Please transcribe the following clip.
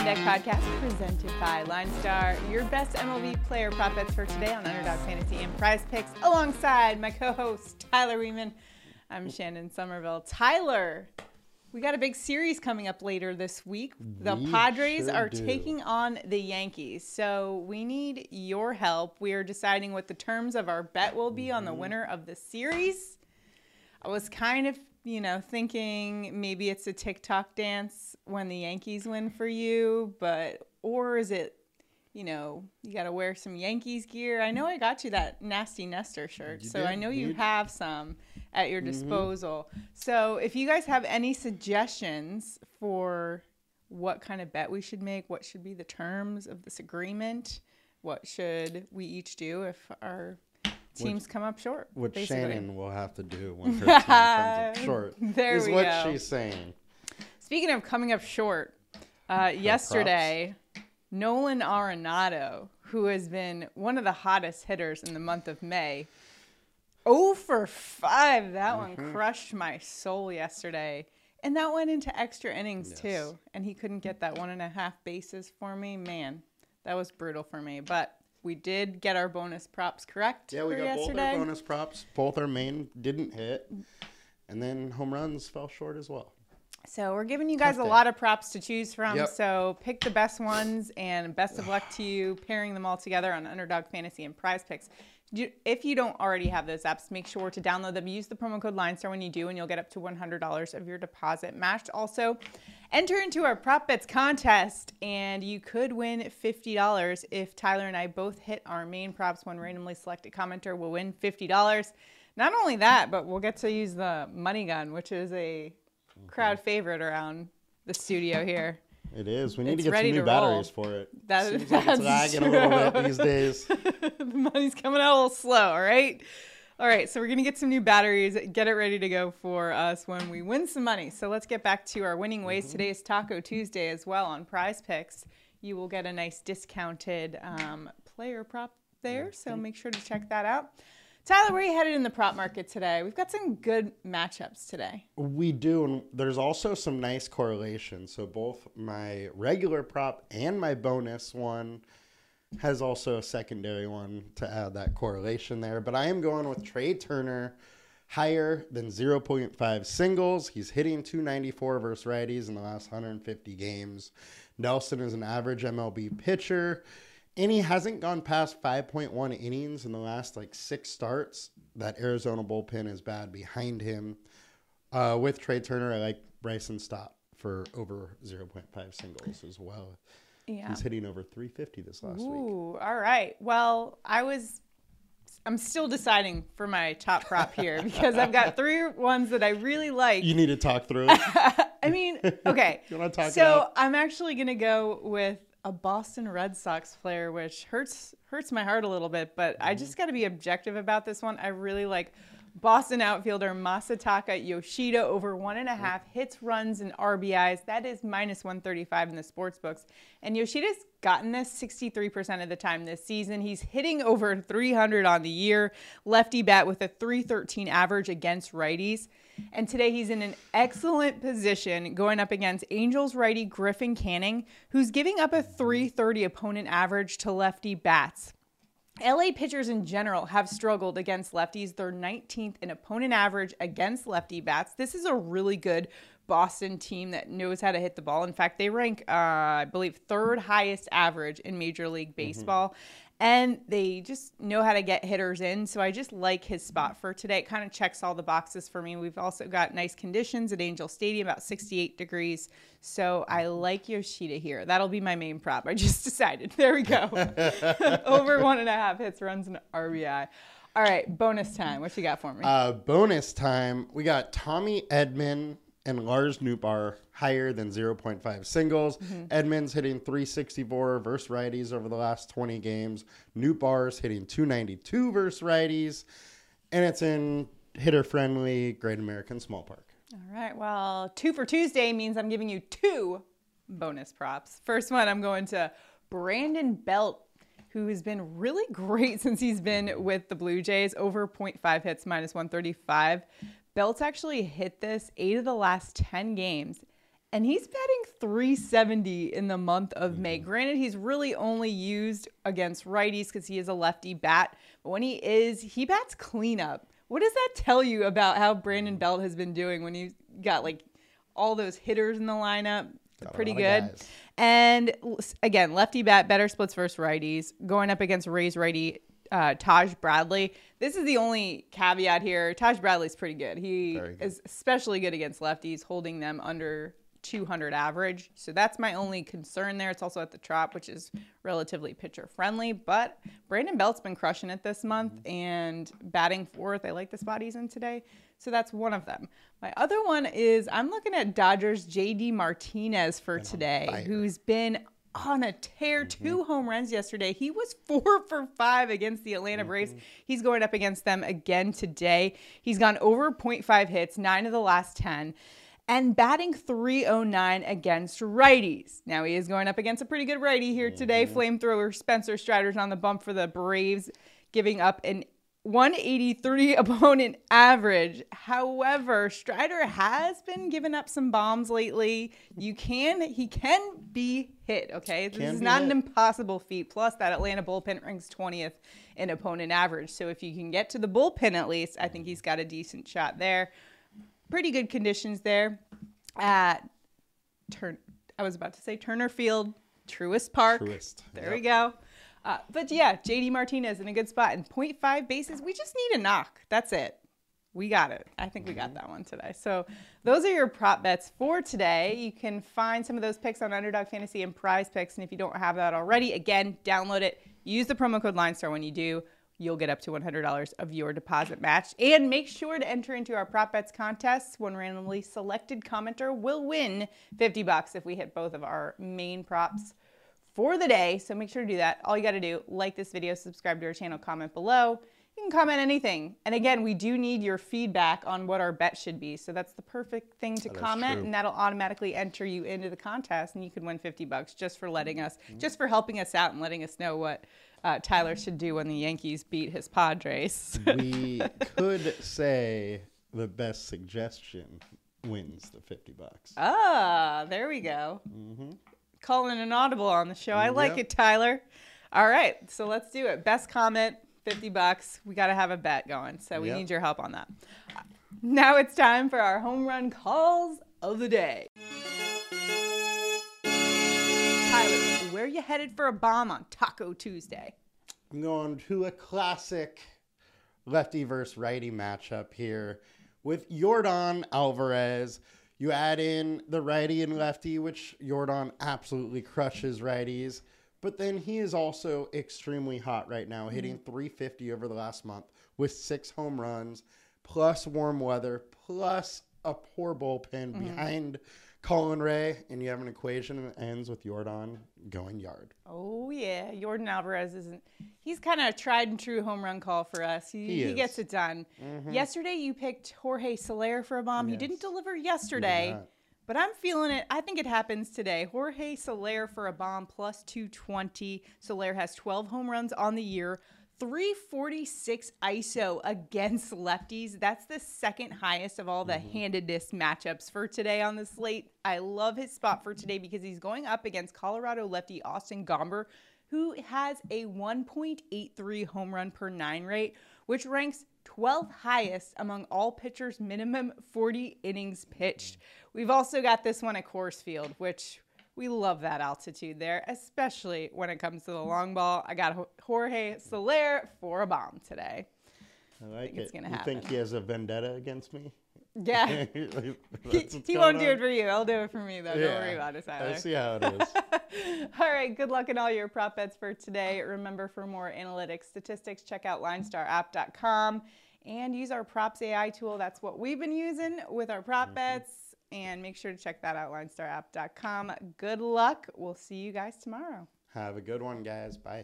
On Deck podcast presented by Line Star, your best MLB player prop bets for today on Underdog Fantasy and Prize Picks, alongside my co-host Tyler Wiemann. I'm Shannon Sommerville. Tyler, we got a big series coming up later this week. The We Padres sure are do. taking on the Yankees, so we need your help. We are deciding what the terms of our bet will be on the Mm-hmm. winner of the series. I was kind of, you know, thinking maybe it's a TikTok dance when the Yankees win for you, but or is it, you know, you got to wear some Yankees gear? I know I got you that nasty Nestor shirt, You so I know you You- have some at your mm-hmm. disposal. So if you guys have any suggestions for what kind of bet we should make, what should be the terms of this agreement, what should we each do if our teams come up short? What basically. Shannon will have to do when her team comes up short There is what go. she's saying. Speaking of coming up short, uh, yesterday, Nolan Arenado, who has been one of the hottest hitters in the month of May, 0 for 5. That one Mm-hmm. crushed my soul yesterday. And that went into extra innings Yes. too. And he couldn't get that one and a half bases for me. Man, that was brutal for me. But we did get our bonus props correct. Yeah, we got both our bonus props. Both our main didn't hit, and then home runs fell short as well. So we're giving you guys Tough a day. lot of props to choose from. Yep. So pick the best ones and best of luck to you pairing them all together on Underdog Fantasy and Prize Picks. If you don't already have those apps, make sure to download them. Use the promo code LineStar when you do, and you'll get up to $100 of your deposit matched. Also, enter into our prop bets contest, and you could win $50 if Tyler and I both hit our main props. One randomly selected commenter will win $50. Not only that, but we'll get to use the money gun, which is a crowd mm-hmm. favorite around the studio here. It is. We need It's to get ready some new to roll. batteries for it. That- Seems like that's it's lagging a little bit these days. the money's coming out a little slow, all right? All right, so we're going to get some new batteries, get it ready to go for us when we win some money. So let's get back to our winning ways. Mm-hmm. Today is Taco Tuesday as well on prize picks. You will get a nice discounted um, player prop there, so make sure to check that out. Tyler, where are you headed in the prop market today? We've got some good matchups today. We do, and there's also some nice correlation. So both my regular prop and my bonus one has also a secondary one to add that correlation there. But I am going with Trea Turner higher than 0.5 singles. He's hitting 294 versus righties in the last 150 games. Nelson is an average MLB pitcher. And he hasn't gone past 5.1 innings in the last like six starts. That Arizona bullpen is bad behind him. Uh, with Trea Turner, I like Bryson Stott for over 0.5 singles as well. Yeah. He's hitting over 350 this last week. Ooh, all right. Well, I was I'm still deciding for my top prop here because I've got three ones that I really like. You need to talk through it. I mean, okay. You wanna talk so? I'm actually gonna go with a Boston Red Sox player, which hurts hurts my heart a little bit, but I Mm-hmm. just got to be objective about this one. I really like Boston outfielder Masataka Yoshida over one and a half hits, runs, and RBIs. That is minus 135 in the sports books. And Yoshida's gotten this 63% of the time this season. He's hitting over 300 on the year, lefty bat with a 313 average against righties. And today he's in an excellent position going up against Angels righty Griffin Canning, who's giving up a 330 opponent average to lefty bats. LA pitchers in general have struggled against lefties. They're 19th in opponent average against lefty bats. This is a really good Boston team that knows how to hit the ball. In fact, they rank, uh, I believe, third highest average in Major League Baseball. And they just know how to get hitters in. So I just like his spot for today. It kind of checks all the boxes for me. We've also got nice conditions at Angel Stadium, about 68 degrees. So I like Yoshida here. That'll be my main prop. I just decided. There we go. Over one and a half hits, runs, and RBI. All right, bonus time. What you got for me? Uh, bonus time. We got Tommy Edman and Lars Nootbaar higher than 0.5 singles. Mm-hmm. Edman's hitting 364 versus righties over the last 20 games. Nootbaar's hitting 292 versus righties. And it's in hitter friendly Great American Small Park. All right. Well, two for Tuesday means I'm giving you two bonus props. First one, I'm going to Brandon Belt, who has been really great since he's been with the Blue Jays, over 0.5 hits, minus 135. Belt's actually hit this eight of the last 10 games and he's batting 370 in the month of May. Granted, he's really only used against righties because he is a lefty bat, but when he is, he bats cleanup. What does that tell you about how Brandon Belt has been doing when he's got like all those hitters in the lineup? Got Pretty good. And again, lefty bat, better splits versus righties. Going up against Rays righty uh, Taj Bradley. This is the only caveat here. Taj Bradley's pretty good. He good. is especially good against lefties, holding them under 200 average. So that's my only concern there. It's also at the trop, which is relatively pitcher friendly. But Brandon Belt's been crushing it this month Mm-hmm. and batting fourth. I like the spot he's in today. So that's one of them. My other one is I'm looking at Dodgers JD Martinez for today, who's been on a tear. Mm-hmm. Two home runs yesterday. He was four for five against the Atlanta Braves. Mm-hmm. He's going up against them again today. He's gone over 0.5 hits, nine of the last 10 and batting 309 against righties. Now he is going up against a pretty good righty here today. Mm-hmm. Flamethrower Spencer Strider's on the bump for the Braves, giving up an 183 opponent average. However, Strider has been giving up some bombs lately. You can he can be hit, okay? This Can is not an impossible feat. Plus that Atlanta bullpen ranks 20th in opponent average. So if you can get to the bullpen at least, I think he's got a decent shot there pretty good conditions there at Turn. I was about to say Turner Field, Truist Park. Truist, There yep. we go. Uh, but yeah, JD Martinez in a good spot and 0.5 bases. We just need a knock. That's it. We got it. I think we got that one today. So those are your prop bets for today. You can find some of those picks on Underdog Fantasy and Prize Picks. And if you don't have that already, again, download it. Use the promo code LineStar when you do. You'll get up to $100 of your deposit match. And make sure to enter into our prop bets contests. One randomly selected commenter will win 50 bucks if we hit both of our main props for the day. So make sure to do that. All you got to do, like this video, subscribe to our channel, comment below. You can comment anything. And again, we do need your feedback on what our bet should be. So that's the perfect thing to that's comment, true. and that'll automatically enter you into the contest, and you could win 50 bucks just for letting us, just for helping us out and letting us know what uh, Tyler should do when the Yankees beat his Padres. we could say the best suggestion wins the 50 bucks. Ah, there we go. Calling an audible on the show. I like it, Tyler. All right, so let's do it. Best comment, 50 bucks. We got to have a bet going, so we Yep. need your help on that. Now it's time for our home run calls of the day. Tyler, where you headed for a bomb on Taco Tuesday? I'm going to a classic lefty versus righty matchup here with Yordan Alvarez. You add in the righty and lefty, which Yordan absolutely crushes righties. But then he is also extremely hot right now, mm-hmm. hitting 350 over the last month with six home runs, plus warm weather, plus a poor bullpen mm-hmm. behind Colin Rea. And you have an equation that ends with Yordan going yard. Oh yeah, Yordan Alvarez isn't. He's kind of a tried and true home run call for us. He, He he. Mm-hmm. gets it done. Yesterday you picked Jorge Soler for a bomb. He didn't deliver yesterday, but I'm feeling it. I think it happens today. Jorge Soler for a bomb plus 220. Soler has 12 home runs on the year. 346 ISO against lefties. That's the second highest of all the mm-hmm. handedness matchups for today on the slate. I love his spot for today because he's going up against Colorado lefty Austin Gomber, who has a 1.83 home run per nine rate, which ranks 12th highest among all pitchers minimum 40 innings pitched. Mm-hmm. We've also got this one at Coors Field, which we love that altitude there, especially when it comes to the long ball. I got Jorge Soler for a bomb today. I like it's it. gonna you think he has a vendetta against me? Yeah. He, he won't do it for you. I'll do it for me, though. Don't worry about it, Tyler. I see how it is. All right, good luck in all your prop bets for today. Remember, for more analytics statistics, check out linestarapp.com and use our props AI tool. That's what we've been using with our prop mm-hmm. bets. And make sure to check that out, linestarapp.com. Good luck. We'll see you guys tomorrow. Have a good one, guys. Bye.